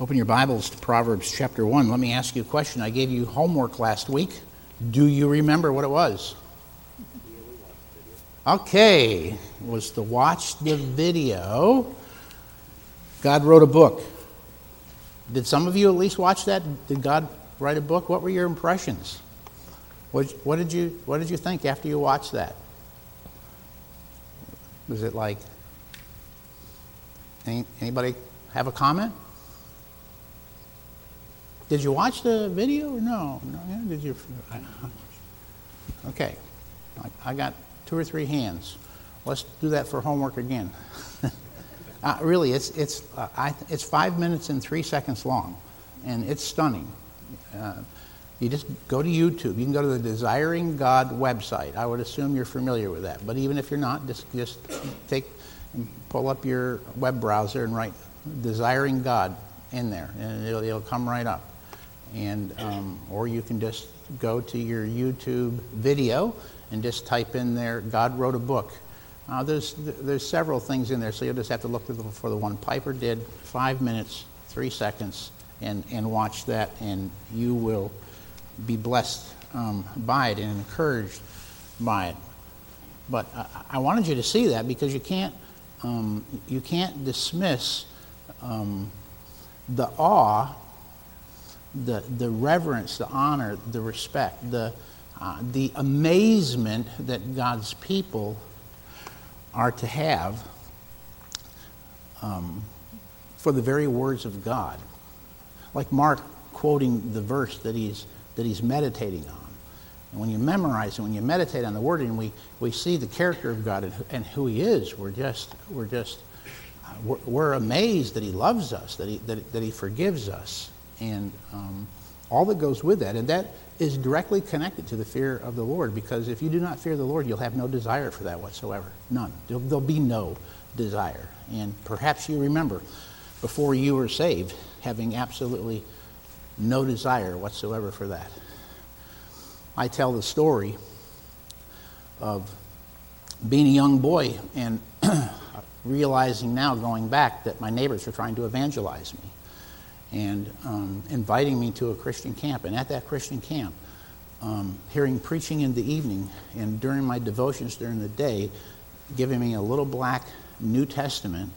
Open your Bibles to Proverbs chapter 1. Let me ask you a question. I gave you homework last week. Do you remember what it was? Okay, it was to watch the video. God wrote a book. Did some of you at least watch that? Did God write a book? What were your impressions? What, what, did, you, what did you think after you watched that? Was it like, any, anybody have a comment? Did you watch the video no? no did you? Okay, I, I got two or three hands. Let's do that for homework again. uh, really, it's, it's, uh, I, it's five minutes and three seconds long, and it's stunning. Uh, you just go to YouTube. You can go to the Desiring God website. I would assume you're familiar with that. But even if you're not, just, just take, pull up your web browser and write Desiring God in there, and it'll, it'll come right up. And, um, or you can just go to your YouTube video and just type in there, God wrote a book. Uh, there's, there's several things in there, so you'll just have to look for the one Piper did, five minutes, three seconds, and, and watch that, and you will be blessed um, by it and encouraged by it. But I, I, wanted you to see that because you can't, um, you can't dismiss um, the awe, the, the reverence, the honor, the respect, the, uh, the amazement that God's people are to have um, for the very words of God. Like Mark quoting the verse that he's, that he's meditating on. And when you memorize it, when you meditate on the word, and we, we see the character of God and, and who he is, we're just, we're just uh, we're, we're, amazed that he loves us, that he, that, that he forgives us, and um, all that goes with that. And that is directly connected to the fear of the Lord because if you do not fear the Lord, you'll have no desire for that whatsoever. None. There'll, there'll be no desire. And perhaps you remember before you were saved having absolutely no desire whatsoever for that. I tell the story of being a young boy and realizing now, going back, that my neighbors were trying to evangelize me and um, inviting me to a Christian camp. And at that Christian camp, um, hearing preaching in the evening and during my devotions during the day, giving me a little black New Testament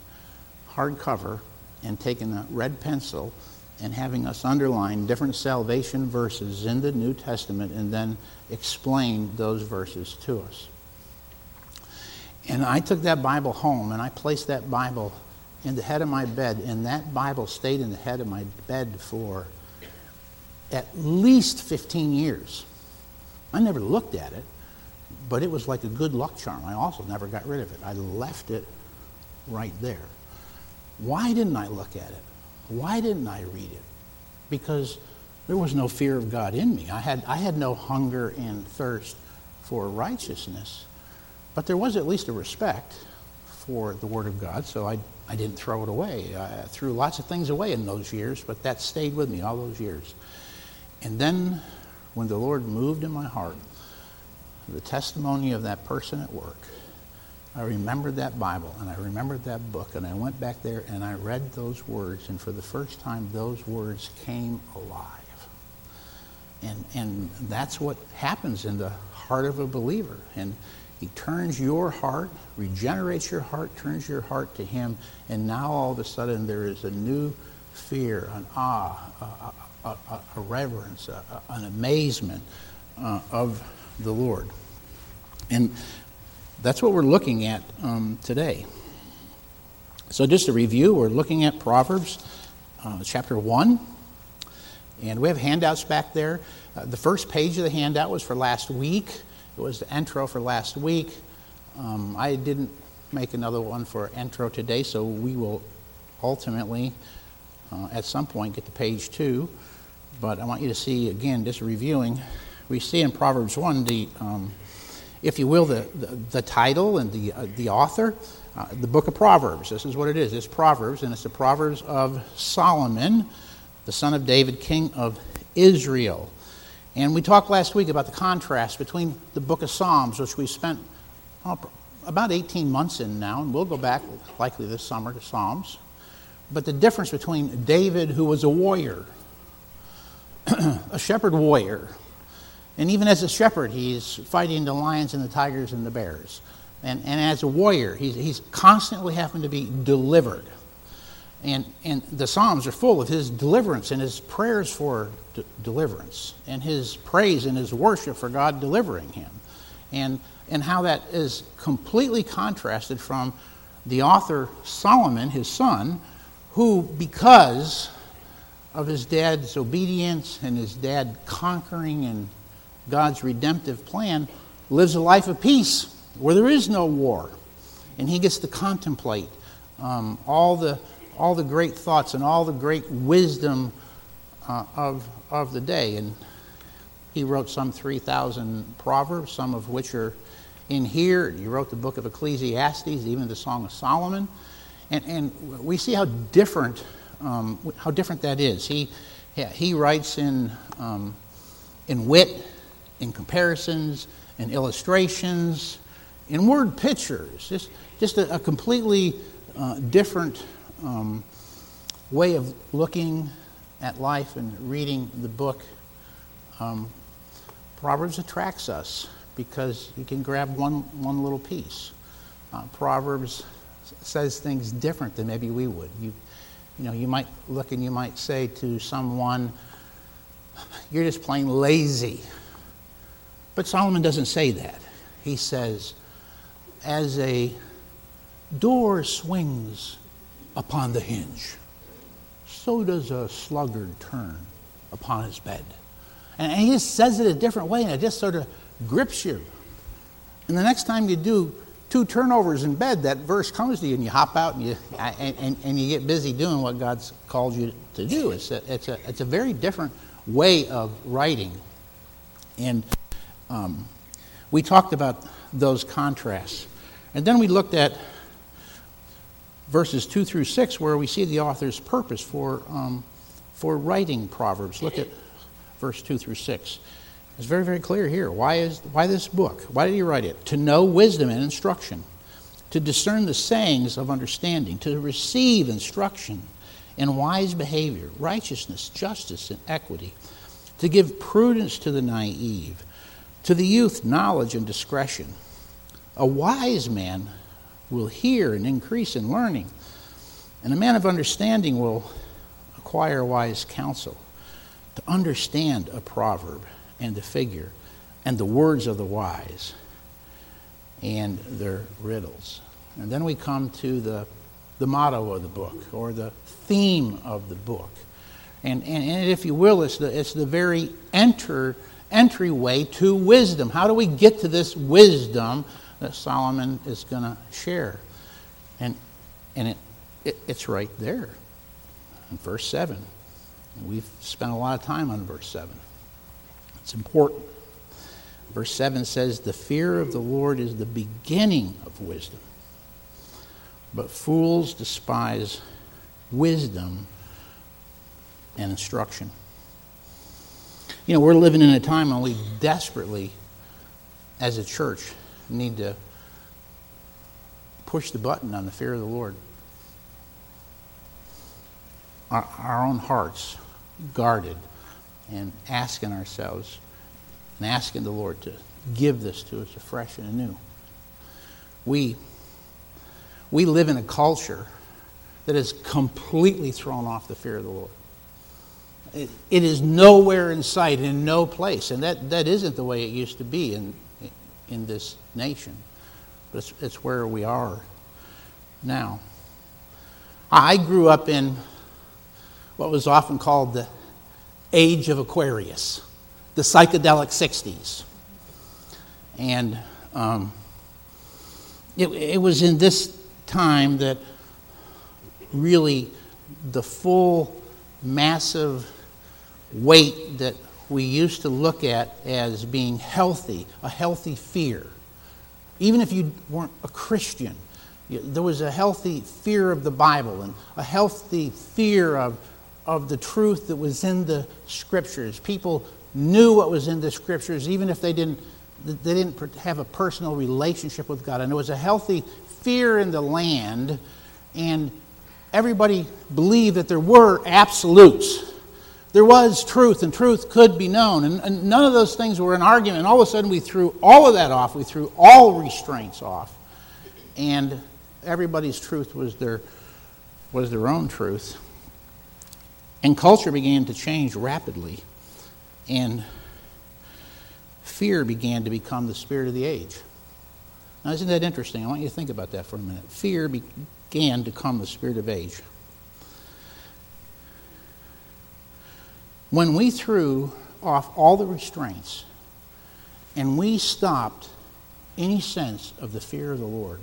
hardcover and taking a red pencil and having us underline different salvation verses in the New Testament and then explain those verses to us. And I took that Bible home and I placed that Bible in the head of my bed, and that Bible stayed in the head of my bed for at least 15 years. I never looked at it, but it was like a good luck charm. I also never got rid of it. I left it right there. Why didn't I look at it? Why didn't I read it? Because there was no fear of God in me. I had, I had no hunger and thirst for righteousness. But there was at least a respect for the Word of God, so I I didn't throw it away. I threw lots of things away in those years, but that stayed with me all those years. And then when the Lord moved in my heart, the testimony of that person at work, I remembered that Bible and I remembered that book and I went back there and I read those words and for the first time those words came alive. And, and that's what happens in the heart of a believer. And he turns your heart, regenerates your heart, turns your heart to Him, and now all of a sudden there is a new fear, an awe, a, a, a, a reverence, an amazement uh, of the Lord. And that's what we're looking at um, today. So, just a review, we're looking at Proverbs uh, chapter 1. And we have handouts back there. Uh, the first page of the handout was for last week. It was the intro for last week. Um, I didn't make another one for intro today, so we will ultimately, uh, at some point, get to page two. But I want you to see, again, just reviewing, we see in Proverbs 1 the, um, if you will, the, the, the title and the, uh, the author, uh, the book of Proverbs. This is what it is. It's Proverbs, and it's the Proverbs of Solomon, the son of David, king of Israel. And we talked last week about the contrast between the book of Psalms, which we spent oh, about 18 months in now, and we'll go back likely this summer to Psalms, but the difference between David, who was a warrior, a shepherd warrior, and even as a shepherd, he's fighting the lions and the tigers and the bears. And, and as a warrior, he's, he's constantly having to be delivered. And, and the Psalms are full of his deliverance and his prayers for d- deliverance, and his praise and his worship for God delivering him. And, and how that is completely contrasted from the author Solomon, his son, who, because of his dad's obedience and his dad conquering and God's redemptive plan, lives a life of peace where there is no war. And he gets to contemplate um, all, the, all the great thoughts and all the great wisdom uh, of, of the day. And he wrote some 3,000 proverbs, some of which are in here. He wrote the book of Ecclesiastes, even the Song of Solomon. And, and we see how different, um, how different that is. He, he writes in, um, in wit, in comparisons, in illustrations, in word pictures. Just, just a, a completely uh, different um, way of looking at life and reading the book. Um, Proverbs attracts us because you can grab one, one little piece. Uh, Proverbs says things different than maybe we would. You, you know, you might look and you might say to someone, "You're just plain lazy." But Solomon doesn't say that. He says, "As a door swings upon the hinge, so does a sluggard turn upon his bed." And he just says it a different way, and it just sort of grips you. And the next time you do two turnovers in bed, that verse comes to you, and you hop out and you, and, and, and you get busy doing what God's called you to do. It's a, it's a, it's a very different way of writing. And um, we talked about those contrasts. And then we looked at verses 2 through 6, where we see the author's purpose for, um, for writing Proverbs. Look at verse 2 through 6. It's very, very clear here. Why, is, why this book? Why did he write it? To know wisdom and instruction, to discern the sayings of understanding, to receive instruction in wise behavior, righteousness, justice, and equity, to give prudence to the naive, to the youth knowledge and discretion. A wise man will hear and increase in learning, and a man of understanding will acquire wise counsel. To understand a proverb and the figure and the words of the wise and their riddles. And then we come to the, the motto of the book or the theme of the book. And, and, and if you will, it's the, it's the very enter, entryway to wisdom. How do we get to this wisdom that Solomon is going to share? And, and it, it, it's right there in verse 7. We've spent a lot of time on verse 7. It's important. Verse 7 says, The fear of the Lord is the beginning of wisdom, but fools despise wisdom and instruction. You know, we're living in a time when we desperately, as a church, need to push the button on the fear of the Lord. Our, our own hearts guarded and asking ourselves and asking the Lord to give this to us afresh and anew. We, we live in a culture that has completely thrown off the fear of the Lord. It, is nowhere in sight, in no place. And that, that isn't the way it used to be in, in this nation. But it's, it's where we are now. I grew up in what was often called the age of Aquarius, the psychedelic 60s. And um, it, it was in this time that really the full, massive weight that we used to look at as being healthy, a healthy fear. Even if you weren't a Christian, there was a healthy fear of the Bible and a healthy fear of of the truth that was in the scriptures. People knew what was in the scriptures, even if they didn't, they didn't have a personal relationship with God. And there was a healthy fear in the land. And everybody believed that there were absolutes. There was truth, and truth could be known. And, and none of those things were an argument. All of a sudden, we threw all of that off. We threw all restraints off. And everybody's truth was their, was their own truth. And culture began to change rapidly. And fear began to become the spirit of the age. Now, isn't that interesting? I want you to think about that for a minute. Fear began to become the spirit of age. When we threw off all the restraints and we stopped any sense of the fear of the Lord,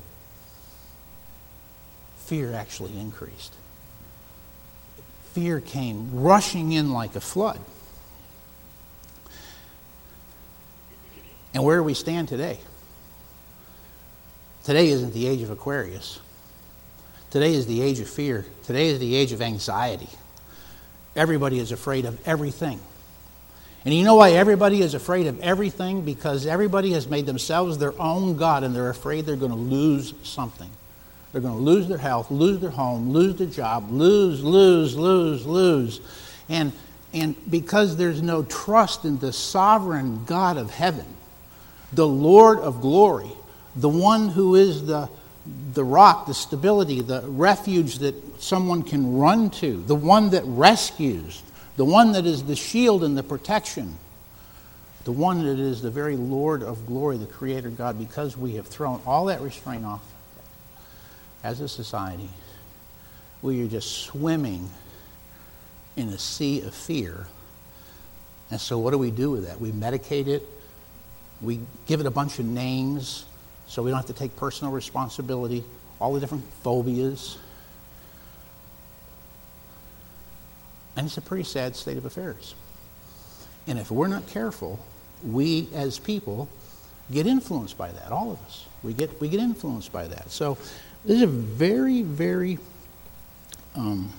fear actually increased. Fear came rushing in like a flood. And where do we stand today? Today isn't the age of Aquarius. Today is the age of fear. Today is the age of anxiety. Everybody is afraid of everything. And you know why everybody is afraid of everything? Because everybody has made themselves their own God and they're afraid they're going to lose something. They're going to lose their health, lose their home, lose their job, lose, lose, lose, lose. And, and because there's no trust in the sovereign God of heaven, the Lord of glory, the one who is the, the rock, the stability, the refuge that someone can run to, the one that rescues, the one that is the shield and the protection, the one that is the very Lord of glory, the Creator God, because we have thrown all that restraint off as a society, we are just swimming in a sea of fear. And so, what do we do with that? We medicate it, we give it a bunch of names so we don't have to take personal responsibility, all the different phobias. And it's a pretty sad state of affairs. And if we're not careful, we as people get influenced by that, all of us. We get, we get influenced by that. So this is a very, very um,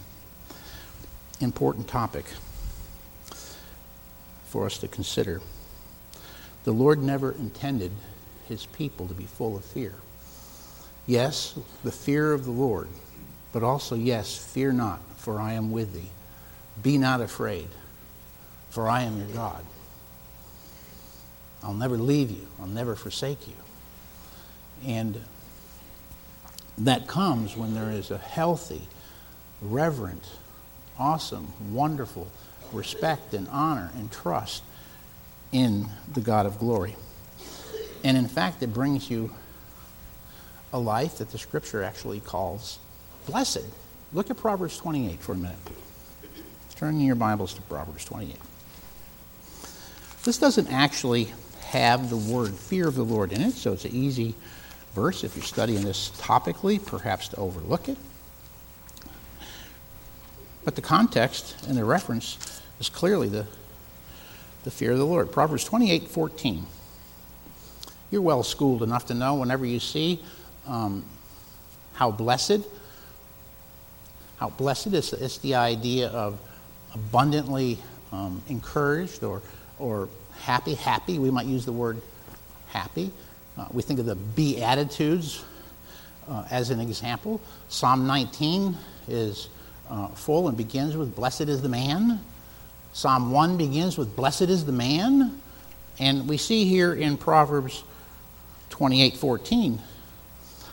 important topic for us to consider. The Lord never intended his people to be full of fear. Yes, the fear of the Lord, but also, yes, fear not, for I am with thee. Be not afraid, for I am your God. I'll never leave you, I'll never forsake you. And that comes when there is a healthy, reverent, awesome, wonderful respect and honor and trust in the God of glory. And in fact, it brings you a life that the scripture actually calls blessed. Look at Proverbs 28 for a minute. Turn your Bibles to Proverbs 28. This doesn't actually have the word fear of the Lord in it, so it's an easy verse if you're studying this topically, perhaps to overlook it. But the context and the reference is clearly the the fear of the Lord. Proverbs 28 14. You're well schooled enough to know whenever you see um, how blessed, how blessed is it's the idea of abundantly um, encouraged or, or happy. Happy, we might use the word happy. Uh, we think of the Beatitudes uh, as an example. Psalm 19 is uh, full and begins with Blessed is the man Psalm 1 begins with, Blessed is the man. And we see here in Proverbs 28 14,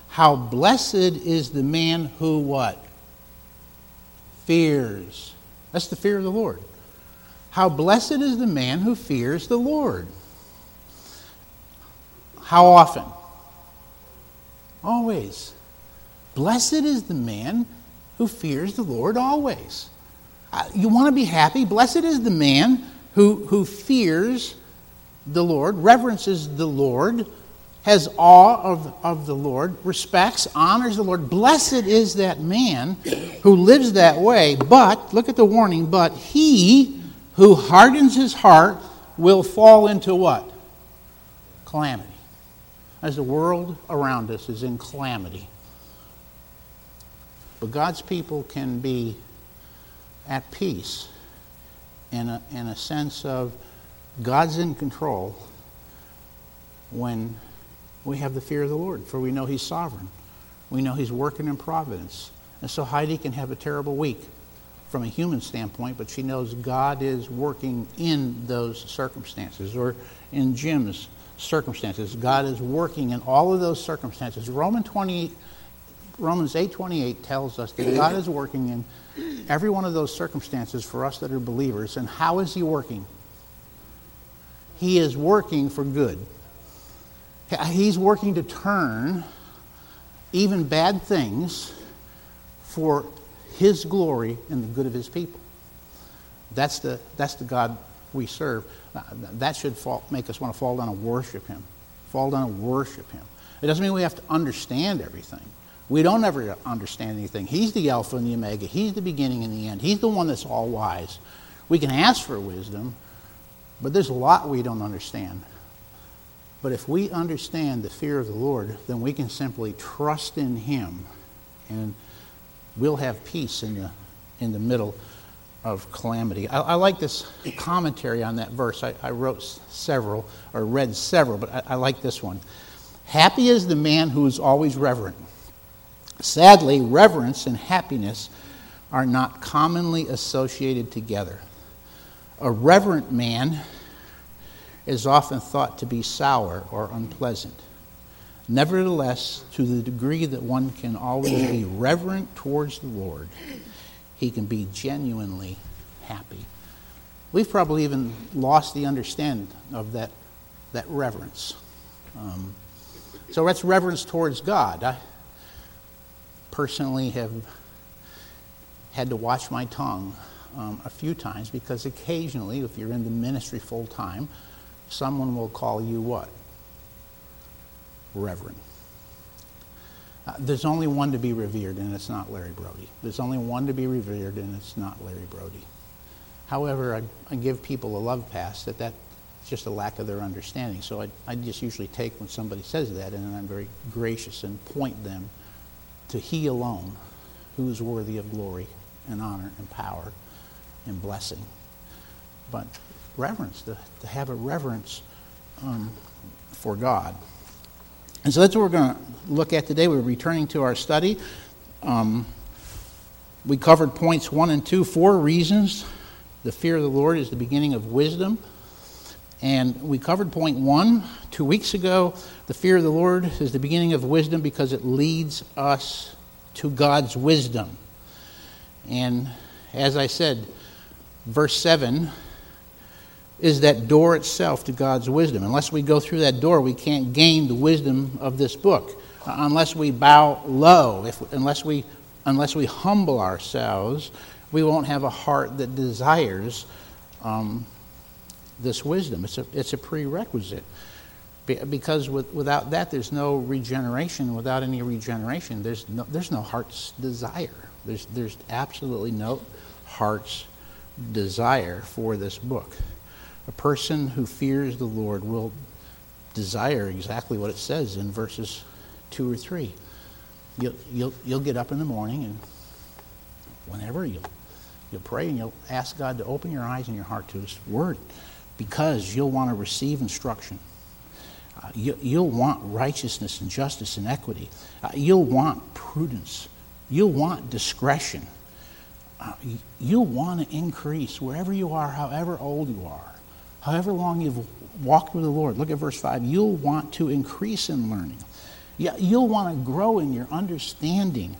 how blessed is the man who what? Fears. That's the fear of the Lord. How blessed is the man who fears the Lord. How often? Always. Blessed is the man who fears the Lord always. Uh, you want to be happy? Blessed is the man who, who fears the Lord, reverences the Lord, has awe of, of the Lord, respects, honors the Lord. Blessed is that man who lives that way. But, look at the warning, but he who hardens his heart will fall into what? Calamity. As the world around us is in calamity. But God's people can be at peace in a, in a sense of God's in control when we have the fear of the Lord, for we know He's sovereign. We know He's working in providence. And so Heidi can have a terrible week from a human standpoint, but she knows God is working in those circumstances or in Jim's circumstances. God is working in all of those circumstances. Roman 28, Romans 8:28 tells us that God is working in every one of those circumstances for us that are believers. And how is he working? He is working for good. He's working to turn even bad things for his glory and the good of his people. That's the, that's the God we serve. That should fall, make us want to fall down and worship him. Fall down and worship him. It doesn't mean we have to understand everything. We don't ever understand anything. He's the Alpha and the Omega. He's the beginning and the end. He's the one that's all wise. We can ask for wisdom, but there's a lot we don't understand. But if we understand the fear of the Lord, then we can simply trust in Him and we'll have peace in the, in the middle of calamity. I, I like this commentary on that verse. I, I, wrote several, or read several, but I, I like this one. Happy is the man who is always reverent. Sadly, reverence and happiness are not commonly associated together. A reverent man is often thought to be sour or unpleasant. Nevertheless, to the degree that one can always be reverent towards the Lord, he can be genuinely happy. We've probably even lost the understanding of that, that reverence. Um, so that's reverence towards God. I personally have had to watch my tongue um, a few times because occasionally, if you're in the ministry full time, someone will call you what? reverend. Uh, there's only one to be revered, and it's not Larry Brodie. There's only one to be revered, and it's not Larry Brodie. However, I, I give people a love pass that that's just a lack of their understanding. So I, I just usually take when somebody says that, and I'm very gracious and point them to He alone, who is worthy of glory and honor and power and blessing. But reverence, to, to have a reverence um, for God. And so that's what we're going to look at today. We're returning to our study. Um, we covered points one and two, four reasons the fear of the Lord is the beginning of wisdom. And we covered point one two weeks ago. The fear of the Lord is the beginning of wisdom because it leads us to God's wisdom. And as I said, verse 7 is that door itself to God's wisdom. Unless we go through that door, we can't gain the wisdom of this book. Uh, unless we bow low, if, unless, we, unless we humble ourselves, we won't have a heart that desires um, this wisdom. It's a, it's a prerequisite. Because with, without that, there's no regeneration. Without any regeneration, there's no, there's no heart's desire. There's, there's absolutely no heart's desire for this book. A person who fears the Lord will desire exactly what it says in verses 2 or 3. You'll, you'll, you'll get up in the morning and whenever you'll, you'll pray and you'll ask God to open your eyes and your heart to His Word because you'll want to receive instruction. Uh, you, will want righteousness and justice and equity. Uh, you'll want prudence. You'll want discretion. Uh, you'll want to increase wherever you are, however old you are however long you've walked with the Lord, look at verse 5, you'll want to increase in learning. You'll want to grow in your understanding.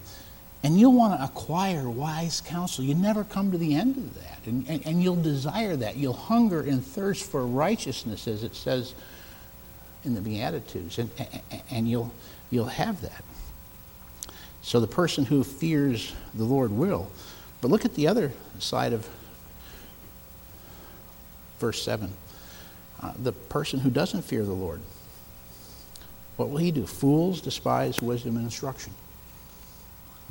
And you'll want to acquire wise counsel. You never come to the end of that. And, and, and, you'll desire that. You'll hunger and thirst for righteousness, as it says in the Beatitudes. And, and you'll, you'll have that. So the person who fears the Lord will. But look at the other side of verse 7. Uh, the person who doesn't fear the Lord, what will he do? Fools despise wisdom and instruction.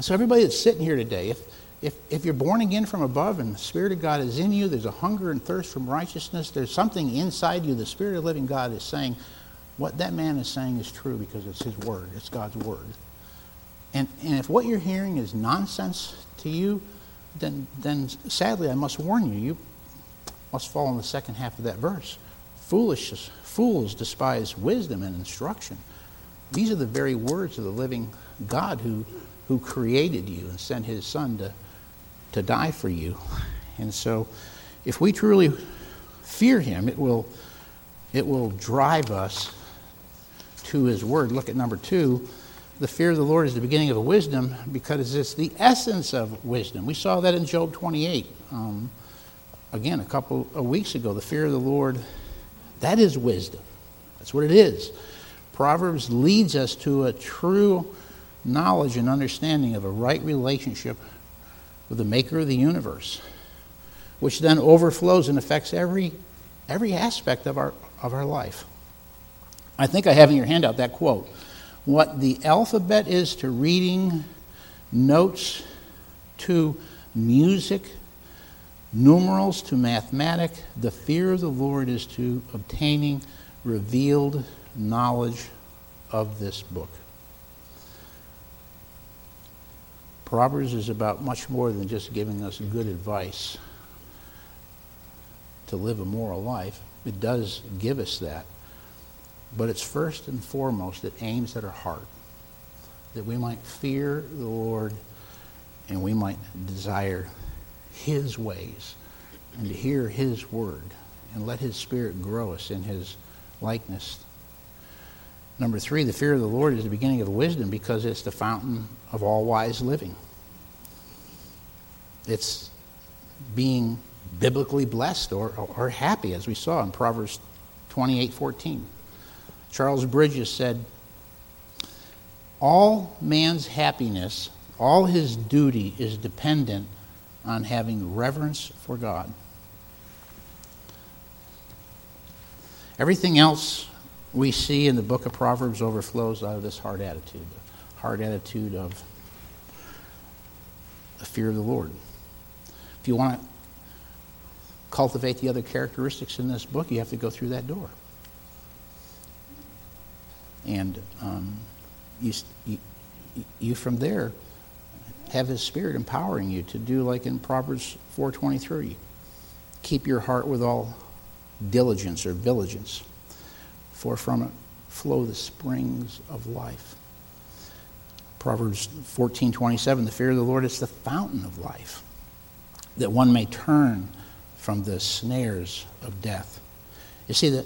So, everybody that's sitting here today, if, if, if you're born again from above and the Spirit of God is in you, there's a hunger and thirst from righteousness, there's something inside you, the Spirit of the living God is saying, what that man is saying is true because it's his word, it's God's word. And, and if what you're hearing is nonsense to you, then, then sadly I must warn you, you must fall in the second half of that verse. Foolishness, fools despise wisdom and instruction. These are the very words of the living God who, who created you and sent his son to, to die for you. And so, if we truly fear him, it will, it will drive us to his word. Look at number two. The fear of the Lord is the beginning of wisdom because it's the essence of wisdom. We saw that in Job 28. Um, again, a couple of weeks ago. The fear of the Lord, that is wisdom. That's what it is. Proverbs leads us to a true knowledge and understanding of a right relationship with the maker of the universe, which then overflows and affects every, every aspect of our, of our life. I think I have in your handout that quote What the alphabet is to reading, notes to music, numerals to mathematic, the fear of the Lord is to obtaining revealed knowledge of this book. Proverbs is about much more than just giving us good advice to live a moral life. It does give us that. But it's first and foremost, it aims at our heart. That we might fear the Lord and we might desire His ways and to hear His word and let His Spirit grow us in His likeness. Number three, the fear of the Lord is the beginning of wisdom because it's the fountain of all wise living. It's being biblically blessed or, or happy, as we saw in Proverbs 28 14. Charles Bridges said, All man's happiness, all his duty is dependent on having reverence for God. Everything else we see in the book of Proverbs overflows out of this hard attitude, the heart attitude of the fear of the Lord. If you want to cultivate the other characteristics in this book, you have to go through that door. And um, you, you, you from there have his spirit empowering you to do like in Proverbs 4.23. Keep your heart with all diligence or diligence, for from it flow the springs of life. Proverbs 14:27 The fear of the Lord is the fountain of life that one may turn from the snares of death. You see that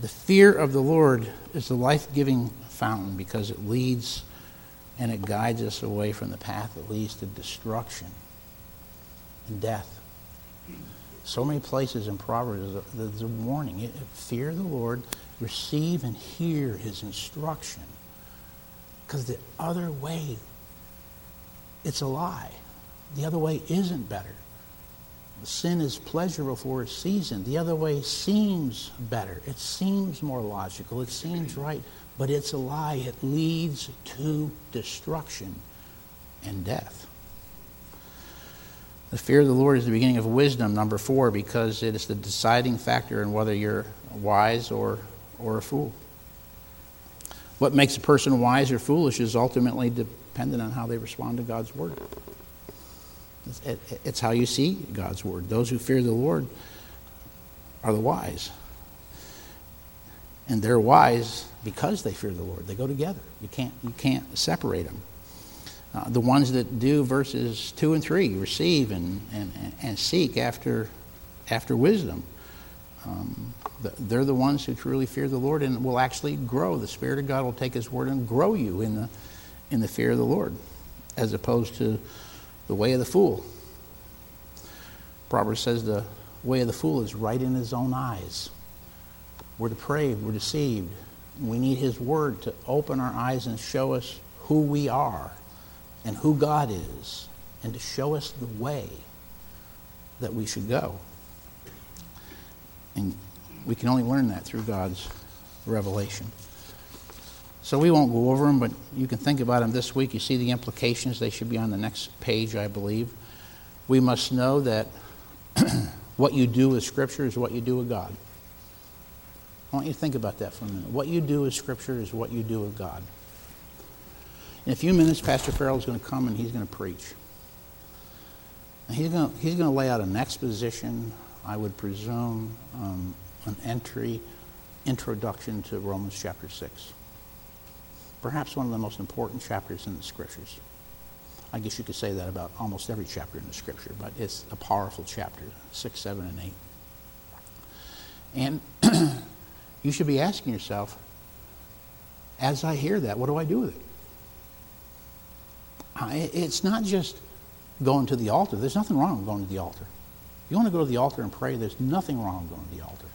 the fear of the Lord is the life-giving fountain because it leads and it guides us away from the path that leads to destruction and death. So many places in Proverbs, there's a warning. Fear the Lord, receive and hear his instruction. Because the other way, it's a lie. The other way isn't better. Sin is pleasurable for a season. The other way seems better. It seems more logical. It seems right. But it's a lie. It leads to destruction and death. The fear of the Lord is the beginning of wisdom, number four, because it is the deciding factor in whether you're wise or, or a fool. What makes a person wise or foolish is ultimately dependent on how they respond to God's word. It's, it's how you see God's word. Those who fear the Lord are the wise. And they're wise because they fear the Lord. They go together. You can't, you can't separate them. Uh, the ones that do verses 2 and 3 receive and, and, and seek after, after wisdom. Um, they're the ones who truly fear the Lord and will actually grow. The Spirit of God will take His word and grow you in the, in the fear of the Lord, as opposed to the way of the fool. Proverbs says the way of the fool is right in his own eyes. We're depraved, we're deceived. We need His word to open our eyes and show us who we are and who God is and to show us the way that we should go. And we can only learn that through God's revelation. So we won't go over them, but you can think about them this week. You see the implications. They should be on the next page, I believe. We must know that what you do with Scripture is what you do with God. I want you to think about that for a minute. What you do with Scripture is what you do with God. In a few minutes, Pastor Farrell is going to come and he's going to preach. And he's going to, he's going to lay out an exposition, I would presume, um, an entry, introduction to Romans chapter 6. Perhaps one of the most important chapters in the Scriptures. I guess you could say that about almost every chapter in the scripture, but it's a powerful chapter 6, 7, and 8. And you should be asking yourself, as I hear that, what do I do with it? It's not just going to the altar. There's nothing wrong with going to the altar. You want to go to the altar and pray, there's nothing wrong with going to the altar.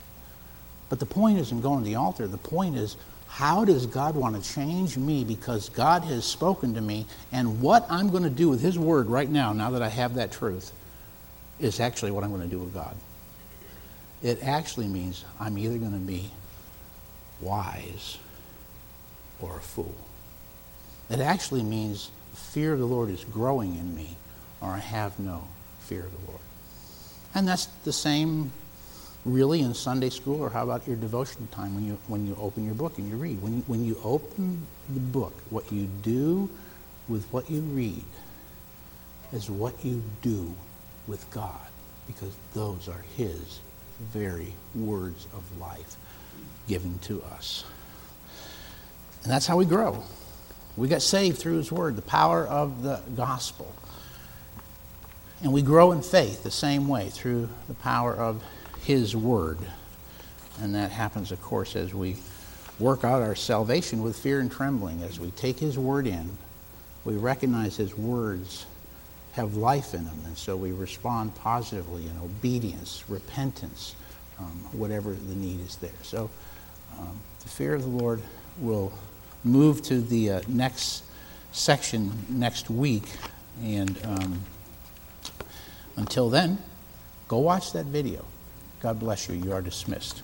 But the point isn't going to the altar. The point is, how does God want to change me because God has spoken to me, and what I'm going to do with His Word right now, now that I have that truth, is actually what I'm going to do with God. It actually means I'm either going to be wise or a fool. It actually means fear of the Lord is growing in me, or I have no fear of the Lord. And that's the same really in Sunday school, or how about your devotion time when you, when you open your book and you read? When you, when you open the book, what you do with what you read is what you do with God, because those are His very words of life given to us. And that's how we grow. We get saved through His Word, the power of the gospel. And we grow in faith the same way through the power of His Word. And that happens, of course, as we work out our salvation with fear and trembling. As we take His Word in, we recognize His words have life in them. And so we respond positively in obedience, repentance, um, whatever the need is there. So um, the fear of the Lord will move to the uh, next section next week. And. Um, until then, go watch that video. God bless you. You are dismissed.